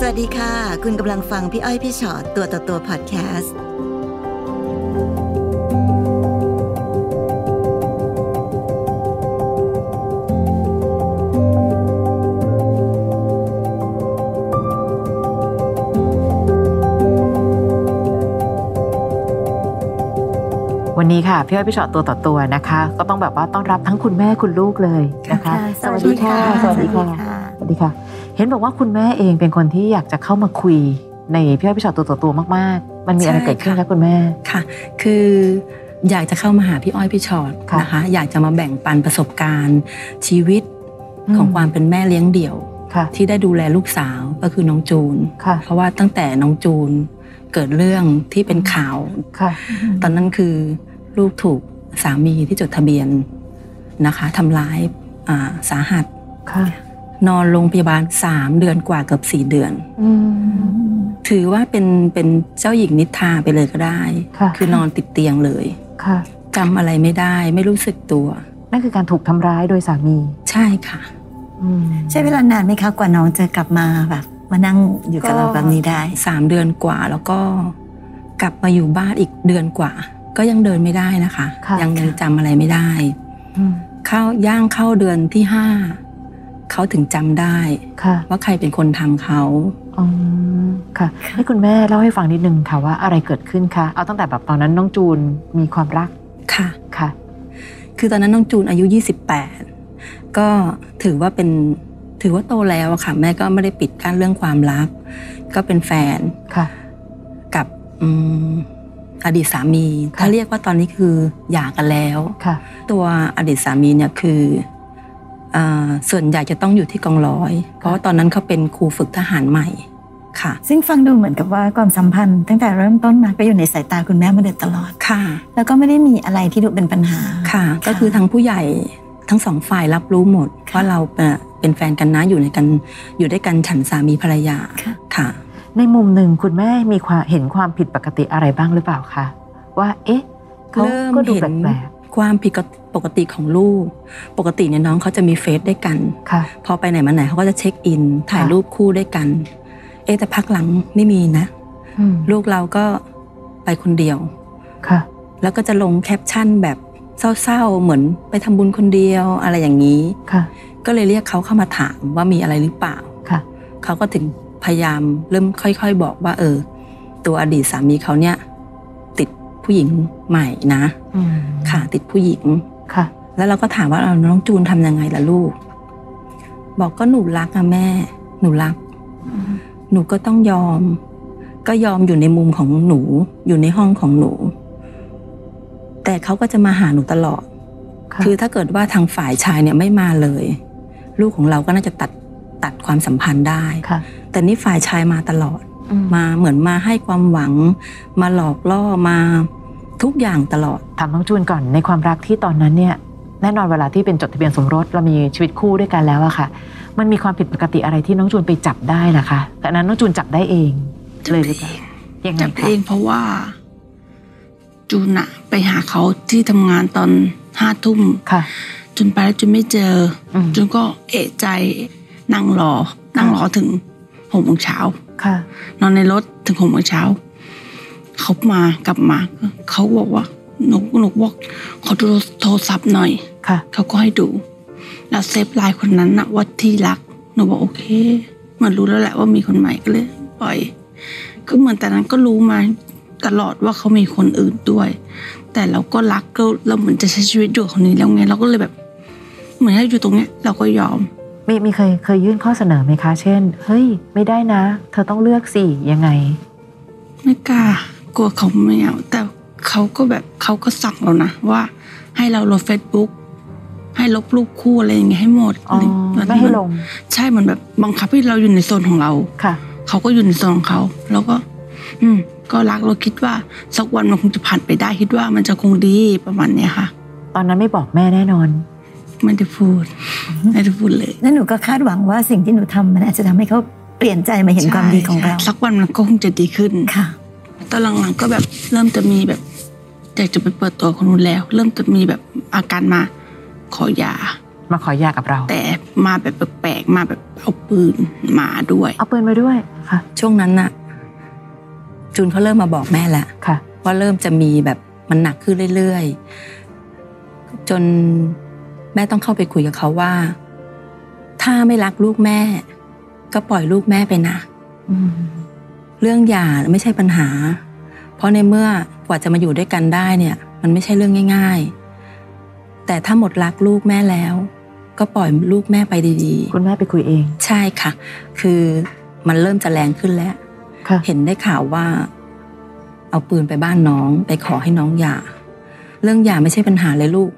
สวัสดีค่ะ คุณกำลังฟังพี่อ้อยพี่ชอตตัวต่อตัวพอดแคสต์วันนี้ค่ะพี่อ้อยพี่ชอตตัวต่อตัวนะคะ ก็ต้องแบบว่าต้อนรับทั้งคุณแม่คุณลูกเลยนะคะ สวัสดีค่ะ สวัสดีค่ะสวัสดีค่ะ เห็นบอกว่าคุณแม่เองเป็นคนที่อยากจะเข้ามาคุยในพี่อ้อยพี่ชอตตัวต่อตัวมากๆ มันมีอะไรใช่เกิดขึ้นค่ะคะคุณแม่ค่ะ คืออยากจะเข้ามาหาพี่อ้อยพี่ชอตค่ะนะคะอยากจะมาแบ่งปันประสบการณ์ ชีวิตอืมของความเป็นแม่เลี้ยงเดี่ยวค่ะที่ได้ดูแลลูกสาวก็คือน้องจูนค่ะเพราะว่าตั้งแต่น้องจูนเกิดเรื่องที่เป็นข่าวค่ะตอนนั้นคือลูกถูกสามีที่จดทะเบียนนะคะทำร้ายอ่าสาหัสค่ะ นอนโรงพยาบาลสามเดือนกว่าเกือบสี่เดือนอืมถือว่าเป็นเป็นเจ้าหญิงนิทราไปเลยก็ได้ค่ะอนอนติดเตียงเลยค่ะจำอะไรไม่ได้ไม่รู้สึกตัว นั่นคือการถูกทำร้ายโดยสามี ใช่ค่ะอืมใช้เวลานานไหมคะกว่าน้องจะกลับมาแบบมานั่งอยู่กับเราแบบนี้ได้สามเดือนกว่าแล้วก็กลับมาอยู่บ้านอีกเดือนกว่า ก็ยังเดินไม่ได้นะคะค่ะยังยังจำอะไรไม่ได้อืมเข้าย่างเข้าเดือนที่ห้า เขาถึงจำได้ค่ะว่าใครเป็นคนทำเขาอืมค่ะให้คุณแม่เล่าให้ฟังนิดนึงค่ะว่าอะไรเกิดขึ้นคะเอาตั้งแต่แบบตอนนั้นน้องจูนมีความรักค่ะ ค่ะ คือตอนนั้นน้องจูนอายุ 28 ก็ถือว่าเป็นถือว่าโตแล้วอะค่ะ แม่ก็ไม่ได้ปิดกั้นเรื่องความรัก ก็เป็นแฟน ค่ะ กับอืมอดีตสามี ค่ะ ถ้าเรียกว่าตอนนี้คือหย่ากันแล้ว ค่ะ ตัวอดีตสามีเนี่ยคืออา ส่วนใหญ่จะต้องอยู่ที่กองร้อย เพราะว่าตอนนั้นเขาเป็นครูฝึกทหารใหม่ค่ะ ซึ่งฟังดูเหมือนกับว่าความสัมพันธ์ตั้งแต่เริ่มต้นมาก็อยู่ในสายตาคุณแม่มาโดยตลอดค่ะ แล้วก็ไม่ได้มีอะไรที่ดูเป็นปัญหาค่ะ ก็คือทั้งผู้ใหญ่ทั้งสองฝ่ายรับรู้หมดค่ะว่าเราเอ่อเป็นแฟนกันนะอยู่ในกันอยู่ด้วยกันฉันสามีภรรยาค่ะค่ะ ในมุมหนึ่งคุณแม่มีความเห็นความผิดปกติอะไรบ้างหรือเปล่าคะว่า เอ๊ะเขาเริ่มก็ดูเห็นแปลก ความผิดปกติของลูก ปกติเนี่ยน้องเขาจะมีเฟซด้วยกันๆค่ะพอไปไหนมาไหนเขาก็จะเช็คอิน ถ่ายค่ะรูปคู่ด้วยกัน เอ๊ะแต่พักหลังไม่มีนะอืมลูกเราก็ไปคนเดียวค่ะ แล้วก็จะลงแคปชั่นแบบเศร้าๆ เหมือนไปทำบุญคนเดียวอะไรอย่างนี้ค่ะ ก็เลยเรียกเขาเข้ามาถามว่ามีอะไรหรือเปล่าค่ะเขาก็ถึงพยายามเริ่มค่อย ๆ บอกว่า เออ ตัวอดีตสามีเขาเนี่ยติด ผู้หญิงใหม่นะอืมค่ะติดผู้หญิงค่ะ แล้วเราก็ถามว่าเอาน้องจูนทำยังไงล่ะลูก บอกก็หนูรักอะแม่ หนูรัก หนูก็ต้องยอม ก็ยอมอยู่ในมุมของหนู อยู่ในห้องของหนู แต่เขาก็จะมาหาหนูตลอดค่ะคือถ้าเกิดว่าทางฝ่ายชายเนี่ยไม่มาเลย ลูกของเราก็น่าจะตัดตัดความสัมพันธ์ได้ค่ะแต่นี่ฝ่ายชายมาตลอดอืมาเหมือนมาให้ความหวัง มาหลอกล่อมา ทุกอย่างตลอดถามน้องจูนก่อนในความรักที่ตอนนั้นเนี่ยแน่นอนเวลาที่เป็นจดทะเบียนสมรสเรามีชีวิตคู่ด้วยกันแล้วอะค่ะ มันมีความผิดปกติอะไรที่น้องจูนไปจับได้ล่ะคะแต่อันนั้นน้องจูนจับได้เองเลยหรือเปล่ายังไงจับคะเองเพราะว่า จูนอะไปหาเขาที่ทำงานตอนห้าทุ่มค่ะจนไปแล้วจนไม่เจออมจนก็เอะใจนั่งรอนั่งรอถึงหกโมงเช้าค่ะ นอนในรถถึงหกโมงเช้า เขามากลับมา เขาบอกว่าหนูหนูบอกขอดูโทรศัพท์หน่อยค่ะเขาก็ให้ดู แล้วเซฟไลน์คนนั้นนะว่าที่รักหนูบอกโอเคเหมือนรู้แล้วแหละว่ามีคนใหม่ก็เลยปล่อยก็เหมือนแต่นั้นก็รู้มาตลอดว่าเขามีคนอื่นด้วย แต่เราก็รักก็เราเหมือนจะใช้ชีวิตอยู่กับคนนี้แล้วไงเราก็เลยแบบ เหมือนให้อยู่ตรงเนี้ย เราก็ยอมมีมีเคยเคยยื่นข้อเสนอไหมคะ เช่น เฮ้ย ไม่ได้นะ เธอต้องเลือกสิยังไง ไม่กล้า กลัวเขาไม่เอาแต่เขาก็แบบเขาก็สั่งเรานะว่า ให้เราลบเฟซบุ๊กให้ลบรูปคู่อะไรอย่างเงี้ยให้หมดอ๋ออะรไม่ให้ลง ใช่เหมือนแบบบังคับให้เราอยู่ในโซนของเราค่ะ เขาก็อยู่ในโซนของเขา แล้วก็ อืม ก็รักเราคิดว่าสักวันมันคงจะผ่านไปได้คิดว่ามันจะคงดีประมาณเนี้ยค่ะ ตอนนั้นไม่บอกแม่แน่นอนไม่ได้พูดไม่ได้พูดเลยแล้วหนูก็คาดหวังว่าสิ่งที่หนูทำมันอาจจะทำให้เขาเปลี่ยนใจมาเห็นความดีของเราใช่สักวันมันก็คงจะดีขึ้นค่ะ ตอนหลังๆก็แบบเริ่มจะมีแบบอยากจะไปเปิดตัวคนนู้นแล้ว เริ่มจะมีแบบอาการมาขอหยา มาขอหย่ากับเรา แต่มาแบบแปลกๆมาแบบเอาปืนมาด้วย เอาปืนมาด้วยค่ะ ช่วงนั้นน่ะ จูนเขาเริ่มมาบอกแม่แล้วค่ะว่าเริ่มจะมีแบบมันหนักขึ้นเรื่อยๆ จนแม่ต้องเข้าไปคุยกับเขาว่า ถ้าไม่รักลูกแม่ ก็ปล่อยลูกแม่ไปนะอืม เรื่องหย่าไม่ใช่ปัญหา เพราะในเมื่อกว่าจะมาอยู่ด้วยกันได้เนี่ย มันไม่ใช่เรื่องง่าย ๆ แต่ถ้าหมดรักลูกแม่แล้ว ก็ปล่อยลูกแม่ไปดีคุณแม่ไปคุยเองๆใช่ค่ะ คือมันเริ่มจะแรงขึ้นแล้วค่ะเห็นได้ข่าวว่า เอาปืนไปบ้านน้องไปขอให้น้องหย่า เรื่องหย่าไม่ใช่ปัญหาเลยลูก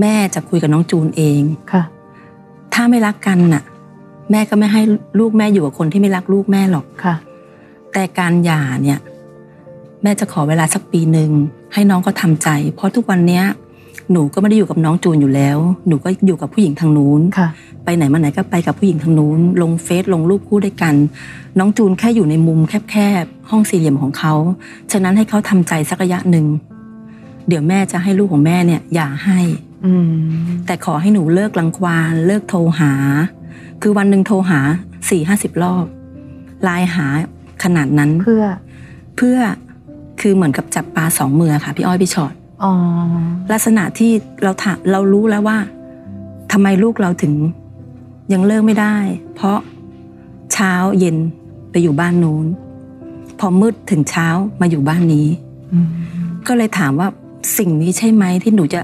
แม่จะคุยกับน้องจูนเอง ค่ะ ถ้าไม่รักกันน่ะ แม่ก็ไม่ให้ลูกแม่อยู่กับคนที่ไม่รักลูกแม่หรอกค่ะ แต่การหย่าเนี่ย แม่จะขอเวลาสักปีหนึ่งให้น้องก็ทำใจ เพราะทุกวันเนี้ย หนูก็ไม่ได้อยู่กับน้องจูนอยู่แล้ว หนูก็อยู่กับผู้หญิงทางนู้นค่ะ ไปไหนมาไหนก็ไปกับผู้หญิงทางนู้น ลงเฟซลงรูปคู่ด้วยกัน น้องจูนแค่อยู่ในมุมแคบๆห้องสี่เหลี่ยมของเขา ฉะนั้นให้เขาทำใจสักระยะหนึ่งเดี๋ยวแม่จะให้ลูกของแม่เนี่ยหย่าให้อืมแต่ขอให้หนูเลิกรังควานเลิกโทรหา คือวันหนึ่งโทรหาสี่ห้าสิบรอบไลน์หาขนาดนั้นเพื่อ เพื่อคือเหมือนกับจับปลาสองมือค่ะ พี่อ้อยพี่ชอ็อตอ๋อลักษณะที่เราถามเรารู้แล้วว่าทำไมลูกเราถึงยังเลิกไม่ได้ เพราะเช้าเย็นไปอยู่บ้านนู้น พอมืดถึงเช้ามาอยู่บ้านนี้อืมก็เลยถามว่าสิ่งนี้ใช่ไหมที่หนูจะ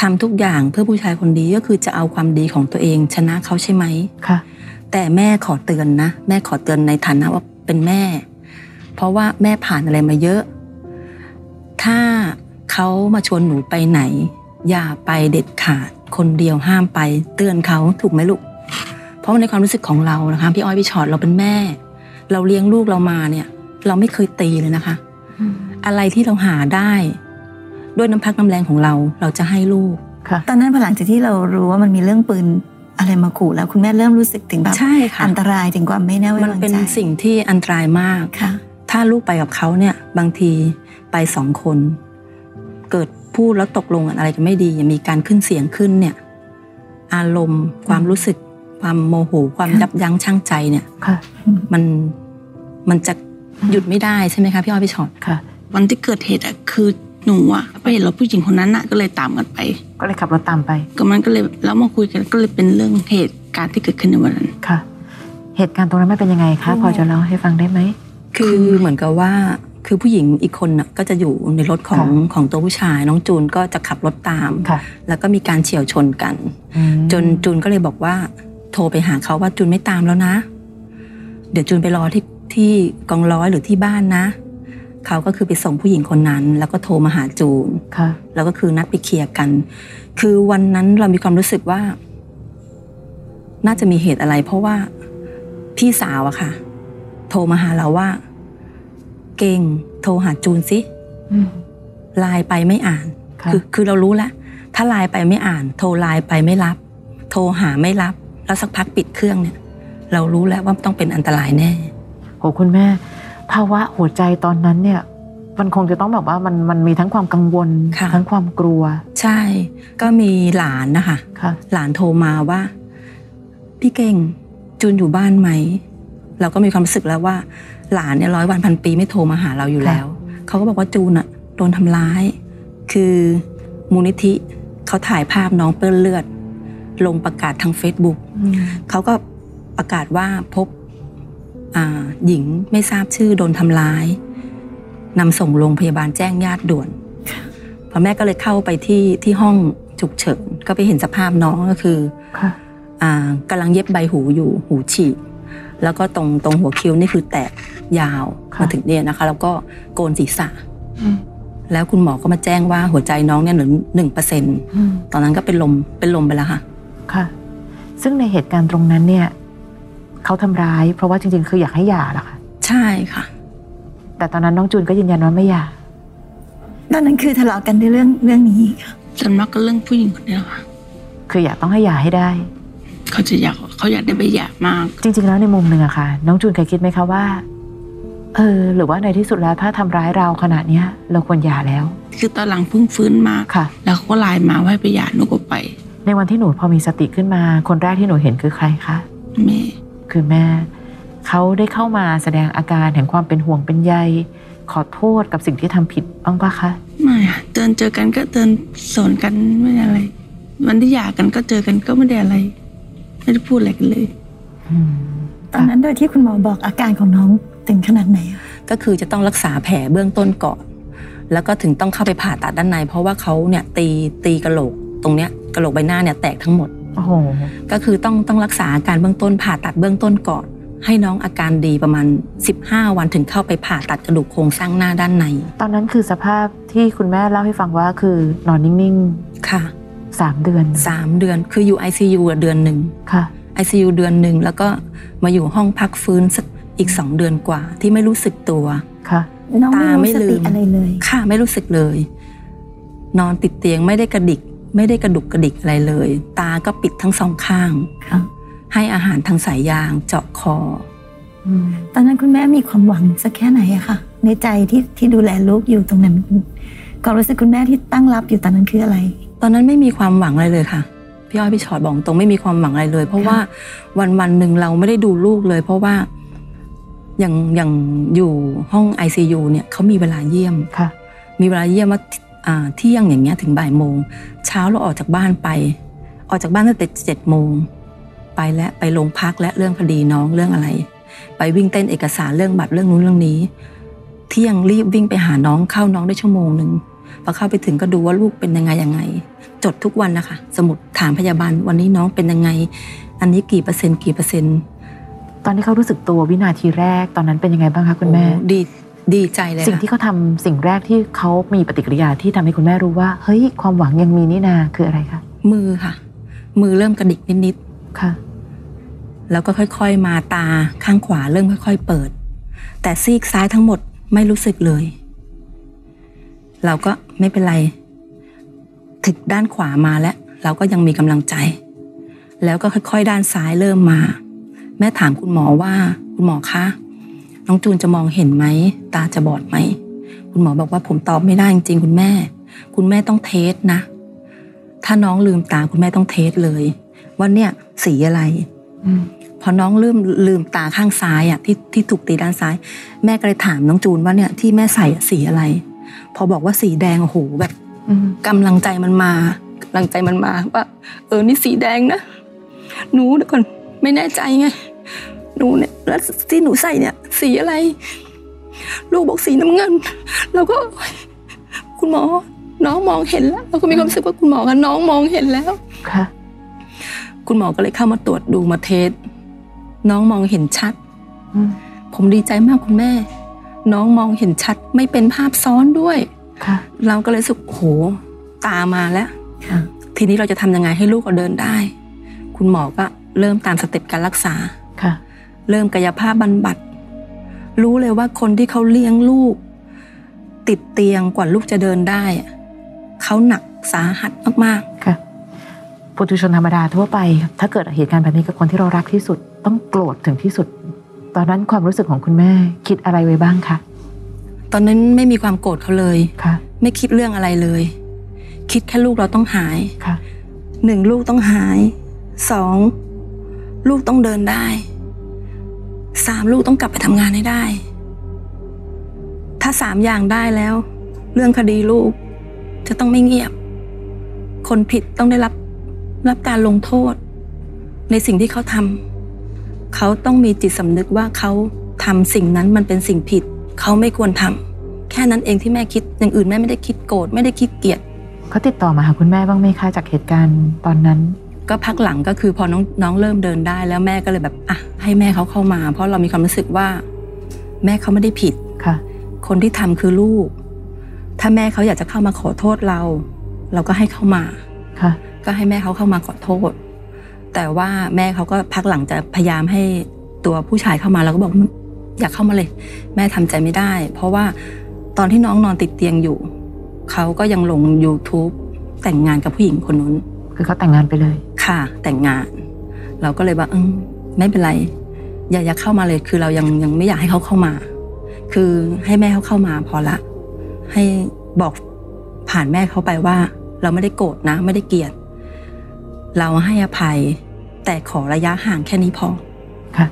ทำทุกอย่างเพื่อผู้ชายคนนี้ก็คือจะเอาความดีของตัวเองชนะเขาใช่ไหมค่ะ แต่แม่ขอเตือนนะ แม่ขอเตือนในฐานะว่าเป็นแม่ เพราะว่าแม่ผ่านอะไรมาเยอะ ถ้าเขามาชวนหนูไปไหน อย่าไปเด็ดขาดคนเดียวห้ามไป เตือนเขาถูกไหมลูก เพราะในความรู้สึกของเรานะคะพี่อ้อยพี่ชอตเราเป็นแม่ เราเลี้ยงลูกเรามาเนี่ย เราไม่เคยตีเลยนะคะ อะไรที่เราหาได้ ด้วยน้ำพักน้ำแรงของเราเราจะให้ลูกค่ะตอนนั้นพอหลังจากที่เรารู้ว่ามันมีเรื่องปืนอะไรมาขู่แล้วคุณแม่เริ่มรู้สึกถึงแบบใช่ค่ะอันตรายถึงความไม่แน่ไว้มันวางเป็นใจสิ่งที่อันตรายมากค่ะ ถ้าลูกไปกับเขาเนี่ยบางทีไปสองคน เกิดพูดแล้วตกลงกันอะไรกันไม่ดีมีการขึ้นเสียงขึ้นเนี่ย อารมณ์ความรู้สึก ความโมโหความค่ะยับยั้งชั่งใจเนี่ยค่ะมันมันจะหยุดไม่ได้ใช่ไหมคะพี่อ้อยพี่ชอตค่ะวันที่เกิดเหตุอะคือ หนูอะไปเห็นรถผู้หญิงคนนั้นอะก็เลยตามกันไป ก็เลยขับรถตามไป ก็มันก็เลยแล้วมาคุยกันก็เลยเป็นเรื่องเหตุการณ์ที่เกิดขึ้นในวันนั้นค่ะ เหตุการณ์ตรงนั้นไม่เป็นยังไงคะพอจะเล่าให้ฟังได้ไหมคือเหมือนกับว่าคือผู้หญิงอีกคนน่ะก็จะอยู่ในรถของค่ะของตัวผู้ชาย น้องจูนก็จะขับรถตามค่ะแล้วก็มีการเฉียวชนกันอืมจนจูนก็เลยบอกว่า โทรไปหาเขาว่าจูนไม่ตามแล้วนะ เดี๋ยวจูนไปรอที่ที่กองร้อยหรือที่บ้านนะ เขาก็คือไปส่งผู้หญิงคนนั้น แล้วก็โทรมาหาจูนค่ะ แล้วก็คือนัดไปเคลียร์กัน คือวันนั้นเรามีความรู้สึกว่า น่าจะมีเหตุอะไร เพราะว่าพี่สาวอะค่ะ โทรมาหาเราว่า เก่งโทรหาจูนสิอืมไลน์ไปไม่อ่านค่ะคือคือเรารู้แล้วถ้าไลน์ไปไม่อ่าน โทรไลน์ไปไม่รับ โทรหาไม่รับ แล้วสักพักปิดเครื่องเนี่ย เรารู้แล้วว่าต้องเป็นอันตรายแน่โหคุณแม่ ภาวะหัวใจตอนนั้นเนี่ยมันคงจะต้องแบบว่ามันมันมีทั้งความกังวลค่ะทั้งความกลัว ใช่ ก็มีหลานนะคะค่ะหลานโทรมาว่า พี่เก่งจูนอยู่บ้านไหม เราก็มีความรู้สึกแล้วว่า หลานเนี่ยร้อยวันพันปีไม่โทรมาหาเราอยู่แล้ว เขาก็บอกว่าจูนอะโดนทำร้าย คือมูลนิธิเขาถ่ายภาพน้องเปื้อนเลือด ลงประกาศทางเฟซบุ๊กอืมเขาก็ประกาศว่าพบอ่า หญิงไม่ทราบชื่อโดนทำร้ายนำส่งโรงพยาบาลแจ้งญาติด่วนพอแม่ก็เลยเข้าไปที่ที่ห้องฉุกเฉินก็ไปเห็นสภาพน้องก็คือค่ะอ่ากำลังเย็บใบหูอยู่หูฉีกแล้วก็ตรงตรงหัวคิ้วนี่คือแตกยาวค่ะมาถึงเนี่ยนะคะ แล้วก็โกนศีรษะอืมแล้วคุณหมอก็มาแจ้งว่าหัวใจน้องเนี่ยเหลือหนึ่งเปอร์เซ็นอืมตอนนั้นก็เป็นลมเป็นลมไปแล้วค่ะ ค่ะ ซึ่งในเหตุการณ์ตรงนั้นเนี่ย เขาทำร้าย เพราะว่าจริง ๆ คืออยากให้หย่าเหรอคะใช่ค่ะ แต่ตอนนั้นน้องจูนก็ยืนยันว่าไม่หย่าตอนนั้นคือทะเลาะกันในเรื่องเรื่องนี้ค่ะส่วนมากก็เรื่องผู้หญิงคนนี้แหละค่ะคืออยากต้องให้หย่าให้ได้ เขาจะอยากเขาอยากได้ใบหย่ามาก จริง ๆ แล้วในมุมหนึ่งอะค่ะ น้องจูนเคยคิดไหมคะว่าเออหรือว่าในที่สุดแล้วถ้าทำร้ายเราขนาดเนี้ย เราควรหย่าแล้ว คือตอนหลังเพิ่งฟื้นมาค่ะ แล้วเขาก็ไลน์มาว่าให้ไปหย่าหนูก็ไป ในวันที่หนูพอมีสติขึ้นมา คนแรกที่หนูเห็นคือใครคะแม่ คือแม่ เขาได้เข้ามาแสดงอาการแห่งความเป็นห่วงเป็นใย ขอโทษกับสิ่งที่ทำผิดบ้างปะคะ ไม่อะเดินเจอกันก็เดินสวนกันไม่ได้อะไร วันที่หย่ากันก็เจอกันก็ไม่ได้อะไร ไม่ได้พูดอะไรกันเลย อืมตอนนั้นโดยที่คุณหมอบอกอาการของน้องถึงขนาดไหนอะก็คือจะต้องรักษาแผลเบื้องต้นก่อน แล้วก็ถึงต้องเข้าไปผ่าตัดด้านใน เพราะว่าเขาเนี่ยตีตีกระโหลกตรงเนี้ยกระโหลกใบหน้าเนี่ยแตกทั้งหมดโอ้โห ก็คือต้องต้องรักษาอาการเบื้องต้นผ่าตัดเบื้องต้นก่อน ให้น้องอาการดีประมาณ 15 วันถึงเข้าไปผ่าตัดกระดูกโครงสร้างหน้าด้านใน ตอนนั้นคือสภาพที่คุณแม่เล่าให้ฟังว่าคือนอนนิ่งค่ะๆสามเดือนสามเดือนคืออยู่ ICU อะเดือนหนึ่งค่ะ ICU เดือนหนึ่งแล้วก็มาอยู่ห้องพักฟื้นสักอีกสองเดือนกว่าที่ไม่รู้สึกตัวค่ะน้องไม่ตาไม่รู้สลืติมอะไรเลย ค่ะไม่รู้สึกเลย นอนติดเตียงไม่ได้กระดิก ไม่ได้กระดุกกระดิกอะไรเลย ตาก็ปิดทั้งสองข้างค่ะให้อาหารทางสายยางเจาะคออืมตอนนั้นคุณแม่มีความหวังสักแค่ไหนอะคะในใจที่ที่ดูแลลูกอยู่ตรงนั้นความรู้สึกคุณแม่ที่ตั้งรับอยู่ตอนนั้นคืออะไร ตอนนั้นไม่มีความหวังอะไรเลยค่ะพี่อ้อยพี่ชอดบอกตรงไม่มีความหวังอะไรเลย เพราะว่าวันวันๆหนึ่งเราไม่ได้ดูลูกเลย เพราะว่าอย่างอย่างอยู่ห้อง ICU เนี่ยเขามีเวลาเยี่ยมค่ะ มีเวลาเยี่ยมว่าอ่า เที่ยงอย่างเงี้ยถึงบ่ายโมง เช้าเราออกจากบ้านไป ออกจากบ้านตั้งแต่เจ็ดโมงไปแล้วไปโรงพักและเรื่องคดีน้องเรื่องอะไร ไปวิ่งเต้นเอกสารเรื่องบัตรเรื่องนู้นเรื่องนี้ เที่ยงรีบวิ่งไปหาน้องเข้าน้องได้ชั่วโมงหนึ่งพอเข้าไปถึงก็ดูว่าลูกเป็นยังไงยังไง จดทุกวันนะคะ สมุดถามพยาบาลวันนี้น้องเป็นยังไง อันนี้กี่เปอร์เซ็นต์กี่เปอร์เซ็นต์ตอนที่เขารู้สึกตัววินาทีแรกตอนนั้นเป็นยังไงบ้างคะคุณแม่โอ้ดี ดีใจเลยสิ่งค่ะที่เขาทำสิ่งแรกที่เขามีปฏิกิริยาที่ทำให้คุณแม่รู้ว่า เฮ้ยความหวังยังมีนี่นาคืออะไรคะมือค่ะ มือเริ่มกระดิกนิดค่ะๆแล้วก็ค่อยๆมาตาข้างขวาเริ่มค่อย ๆ เปิด แต่ซีกซ้ายทั้งหมดไม่รู้สึกเลย เราก็ไม่เป็นไร ถึกด้านขวามาแล้ว เราก็ยังมีกำลังใจ แล้วก็ค่อย ๆ ด้านซ้ายเริ่มมา แม่ถามคุณหมอว่า คุณหมอคะ น้องจูนจะมองเห็นไหม ตาจะบอดไหม คุณหมอบอกว่าผมตอบไม่ได้จริงๆคุณแม่ คุณแม่ต้องเทสนะ ถ้าน้องลืมตาคุณแม่ต้องเทสเลยว่าเนี่ยสีอะไรอืมพอน้องลืมลืมตาข้างซ้ายอะที่ที่ถูกตีด้านซ้าย แม่ก็เลยถามน้องจูนว่าเนี่ยที่แม่ใส่อะสีอะไร พอบอกว่าสีแดงโอ้โหแบบอืมกำลังใจมันมากำลังใจมันมาว่า เออนี่สีแดงนะหนูเดี๋ยวก่อนไม่แน่ใจไง หนูเนี่ยแล้วที่หนูใส่เนี่ย สีอะไร ลูกบอกสีน้ำเงิน เราก็โอ๊ยคุณหมอ น้องมองเห็นแล้ว เราก็มีความรู้สึกว่าคุณหมอกับน้องมองเห็นแล้วค่ะ คุณหมอก็เลยเข้ามาตรวจดูมาเทสน้องมองเห็นชัดอืมผมดีใจมากคุณแม่ น้องมองเห็นชัดไม่เป็นภาพซ้อนด้วยค่ะเราก็เลยรู้สึกโอ้โหตามาแล้วค่ะทีนี้เราจะทำยังไงให้ลูกเราเดินได้ คุณหมอก็เริ่มตามสเต็ปการรักษาค่ะ เริ่มกายภาพบำบัด รู้เลยว่าคนที่เขาเลี้ยงลูก ติดเตียงกว่าลูกจะเดินได้อะเขาหนักสาหัสมากค่ะปุถุชนธรรมดาทั่วไป ถ้าเกิดเหตุการณ์แบบนี้กับคนที่เรารักที่สุด ต้องโกรธถึงที่สุด ตอนนั้นความรู้สึกของคุณแม่คิดอะไรไว้บ้างคะๆตอนนั้นไม่มีความโกรธเขาเลยค่ะ ไม่คิดเรื่องอะไรเลย คิดแค่ลูกเราต้องหายค่ะหนึ่งลูกต้องหายสองลูกต้องเดินได้ สามลูกต้องกลับไปทำงานให้ได้ ถ้าสามอย่างได้แล้ว เรื่องคดีลูกจะต้องไม่เงียบ คนผิดต้องได้รับรับการลงโทษ ในสิ่งที่เขาทำเขาต้องมีจิตสำนึกว่าเขาทำสิ่งนั้นมันเป็นสิ่งผิด เขาไม่ควรทำแค่นั้นเองที่แม่คิดอย่างอื่นแม่ไม่ได้คิดโกรธไม่ได้คิดเกลียดเขาติดต่อมาหาคุณแม่บ้างไหมคะจากเหตุการณ์ตอนนั้น ก็พักหลังก็คือพอน้องน้องเริ่มเดินได้แล้วแม่ก็เลยแบบอะให้แม่เขาเข้ามา เพราะเรามีความรู้สึกว่า แม่เขาไม่ได้ผิดค่ะ คนที่ทำคือลูก ถ้าแม่เขาอยากจะเข้ามาขอโทษเรา เราก็ให้เข้ามาค่ะ ก็ให้แม่เขาเข้ามาขอโทษ แต่ว่าแม่เขาก็พักหลังจะพยายามให้ตัวผู้ชายเข้ามาเราก็บอกอยากเข้ามาเลย แม่ทำใจไม่ได้ เพราะว่าตอนที่น้องนอนติดเตียงอยู่เขาก็ยังลง YouTube แต่งงานกับผู้หญิงคนนู้น คือเขาแต่งงานไปเลย ค่ะ แต่งงาน เราก็เลยว่าเออไม่เป็นไร อย่าอย่าเข้ามาเลย คือเรายังยังไม่อยากให้เขาเข้ามา คือให้แม่เขาเข้ามาพอละ ให้บอกผ่านแม่เขาไปว่า เราไม่ได้โกรธนะ ไม่ได้เกลียด เราให้อภัย แต่ขอระยะห่างแค่นี้พอค่ะ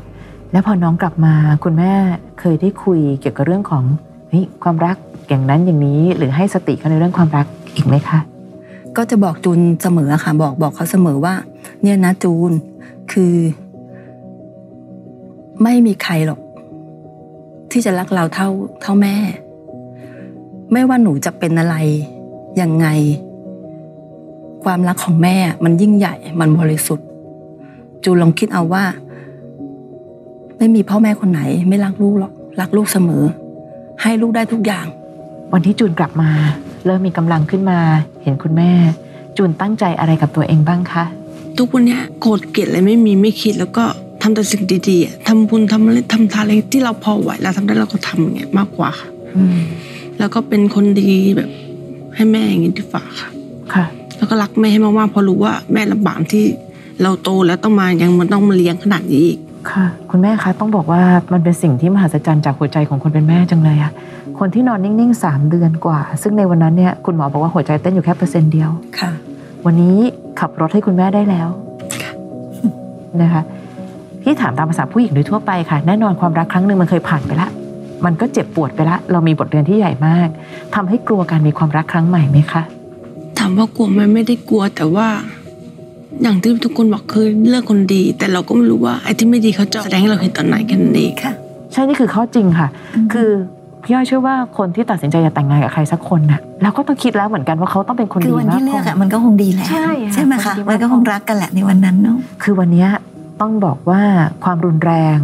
แล้วพอน้องกลับมาคุณแม่เคยได้คุยเกี่ยวกับเรื่องของเฮ้ยความรักอย่างนั้นอย่างนี้หรือให้สติเขาในเรื่องความรักอีกไหมคะ ก็จะบอกจูนเสมอค่ะ บอกบอกเขาเสมอว่า เนี่ยนะจูนคือ ไม่มีใครหรอก ที่จะรักเราเท่าเท่าแม่ ไม่ว่าหนูจะเป็นอะไรยังไง ความรักของแม่มันยิ่งใหญ่มันบริสุทธิ์ จูนลองคิดเอาว่า ไม่มีพ่อแม่คนไหน ไม่รักลูกหรอกรักลูกเสมอ ให้ลูกได้ทุกอย่าง วันที่จูนกลับมา เริ่มมีกำลังขึ้นมาเห็นคุณแม่ จูนตั้งใจอะไรกับตัวเองบ้างคะทุกวันเนี้ยโกรธเกลียดอะไรไม่มีไม่คิดแล้วก็ทำแต่สิ่งดีๆอะทำบุญทำอะไรทำทานอะไรที่เราพอไหวเราทำได้เราก็ทำอย่างเงี้ยมากกว่าค่ะอืมแล้วก็เป็นคนดีแบบให้แม่อย่างงี้ดีฝ่าค่ะ ค่ะ แล้วก็รักแม่ให้มากๆเพราะรู้ว่าแม่ลำบากที่เราโตแล้วต้องมายังมันต้องมาเลี้ยงขนาดนี้อีกค่ะ คุณแม่คะต้องบอกว่ามันเป็นสิ่งที่มหัศจรรย์จากหัวใจของคนเป็นแม่จังเลยอะ คนที่นอนนิ่งๆสามเดือนกว่า ซึ่งในวันนั้นเนี่ยคุณหมอบอกว่าหัวใจเต้นอยู่แค่เปอร์เซ็นต์เดียวค่ะ วันนี้ขับรถให้คุณแม่ได้แล้วนะคะพี่ถามตามภาษาผู้หญิงโดยทั่วไปค่ะ แน่นอนความรักครั้งหนึ่งมันเคยผ่านไปละ มันก็เจ็บปวดไปละ เรามีบทเรียนที่ใหญ่มากทำให้กลัวการมีความรักครั้งใหม่ไหมคะถามว่ากลัวไหมไม่ได้กลัวแต่ว่า อย่างที่ทุกคนบอกคือเลือกคนดี แต่เราก็ไม่รู้ว่าไอ้ที่ไม่ดีเขาจะแสดงให้เราเห็นตอนไหนกันเองค่ะ ใช่นี่คือข้อจริงค่ะ คือ พี่ย้อยเชื่อว่าคนที่ตัดสินใจจะแต่งงานกับใครสักคนน่ะเราก็ต้องคิดแล้วเหมือนกันว่าเขาต้องเป็นคนคือดีวันมากที่เลืพอกออะมันก็คงดีแหละใช่ค่ะใช่ไหมคะคนดีมากมันก็คงรักกันแหละในวันนั้นเนาะคือวันเนี้ยต้องบอกว่าความรุนแรง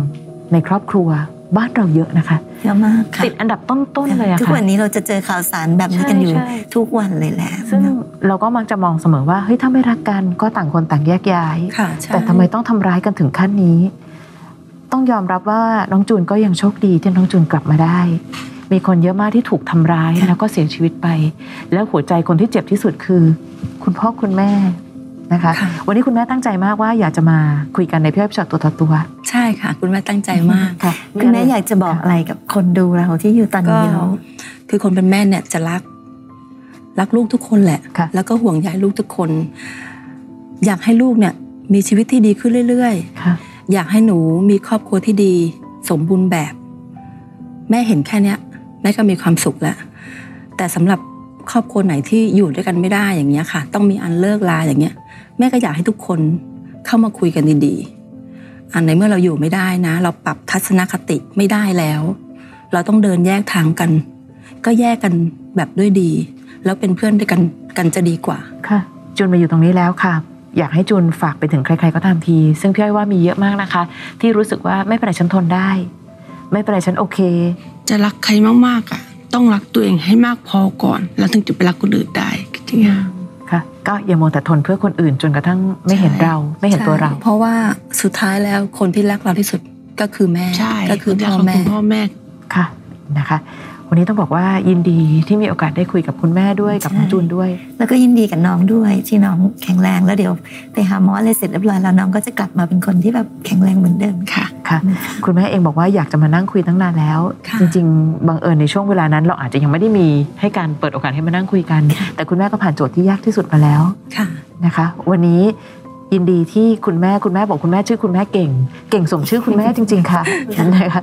ในครอบครัวบ้านเราเยอะนะคะเยอะมากค่ะติดอันดับต้นๆเลยอะทุกค่ะวันนี้เราจะเจอข่าวสารแบบนี้กันอยู่ใช่ใช่ทุกวันเลยแหละซึ่งเราก็มักจะมองเสมอว่าเฮ้ยถ้าไม่รักกันก็ต่างคนต่างแยกย้ายค่ะใช่แต่ทำไมต้องทำร้ายกันถึงขั้นนี้ ต้องยอมรับว่าน้องจูนก็ยังโชคดีที่น้องจูนกลับมาได้ มีคนเยอะมากที่ถูกทำร้ายแล้วก็เสียชีวิตไป แล้วหัวใจคนที่เจ็บที่สุดคือ คุณพ่อคุณแม่นะคะค่ะวันนี้คุณแม่ตั้งใจมากว่าอยากจะมาคุยกันในพี่อ้อยพี่ชอตตัวต่อตัว ใช่ค่ะ คุณแม่ตั้งใจมากค่ะคุณแม่อยากจะบอกอะไรกับคนดูเราที่อยู่ตอนก็นี้แล้วคือคนเป็นแม่เนี่ยจะรัก รักลูกทุกคนแหละค่ะแล้วก็ห่วงใยลูกทุกคน อยากให้ลูกเนี่ย มีชีวิตที่ดีขึ้นเรื่อยค่ะๆอยากให้หนูมีครอบครัวที่ดี สมบูรณ์แบบ แม่เห็นแค่เนี้ย แม่ก็มีความสุขแล้ว แต่สำหรับครอบครัวไหนที่อยู่ด้วยกันไม่ได้อย่างเงี้ยค่ะ ต้องมีอันเลิกลาอย่างเงี้ย แม่ก็อยากให้ทุกคนเข้ามาคุยกันดีๆอันในเมื่อเราอยู่ไม่ได้นะ เราปรับทัศนคติไม่ได้แล้ว เราต้องเดินแยกทางกัน ก็แยกกันแบบด้วยดี แล้วเป็นเพื่อนด้วยกันกันจะดีกว่าค่ะจูนมาอยู่ตรงนี้แล้วค่ะอยากให้จูนฝากไปถึงใคร ๆ ก็ตามที ซึ่งพี่อ้อยว่ามีเยอะมากนะคะ ที่รู้สึกว่าไม่เป็นไรฉันทนได้ ไม่เป็นไรฉันโอเค จะรักใครมากๆอะ ต้องรักตัวเองให้มากพอก่อน แล้วถึงจะไปรักคนอื่นได้จริงๆค่ะ ก็อย่ามัวแต่ทนเพื่อคนอื่นจนกระทั่งไม่เห็นใช่เราไม่เห็นตัวเรา เพราะว่าสุดท้ายแล้วคนที่รักเราที่สุดก็คือแม่ใช่ก็คือพ่อแม่ณพ่อแม่ค่ะนะคะ วันนี้ต้องบอกว่ายินดีที่มีโอกาสได้คุยกับคุณแม่ด้วยกับน้องจูนด้วย แล้วก็ยินดีกับน้องด้วยที่น้องแข็งแรงแล้วเดี๋ยวไปหาหมออะไรเสร็จเรียบร้อยแล้วน้องก็จะกลับมาเป็นคนที่แบบแข็งแรงเหมือนเดิมค่ะค่ะ คุณแม่เองบอกว่าอยากจะมานั่งคุยตั้งนานแล้วค่ะจริงๆบังเอิญในช่วงเวลานั้น เราอาจจะยังไม่ได้มีให้การเปิดโอกาสให้มานั่งคุยกัน แต่คุณแม่ก็ผ่านโจทย์ที่ยากที่สุดมาแล้วค่ะนะคะ วันนี้ยินดีที่คุณแม่คุณแม่บอกคุณแม่ชื่อคุณแม่เก่ง เก่งสมชื่อคุณแม่จริง ๆ ค่ะนะคะ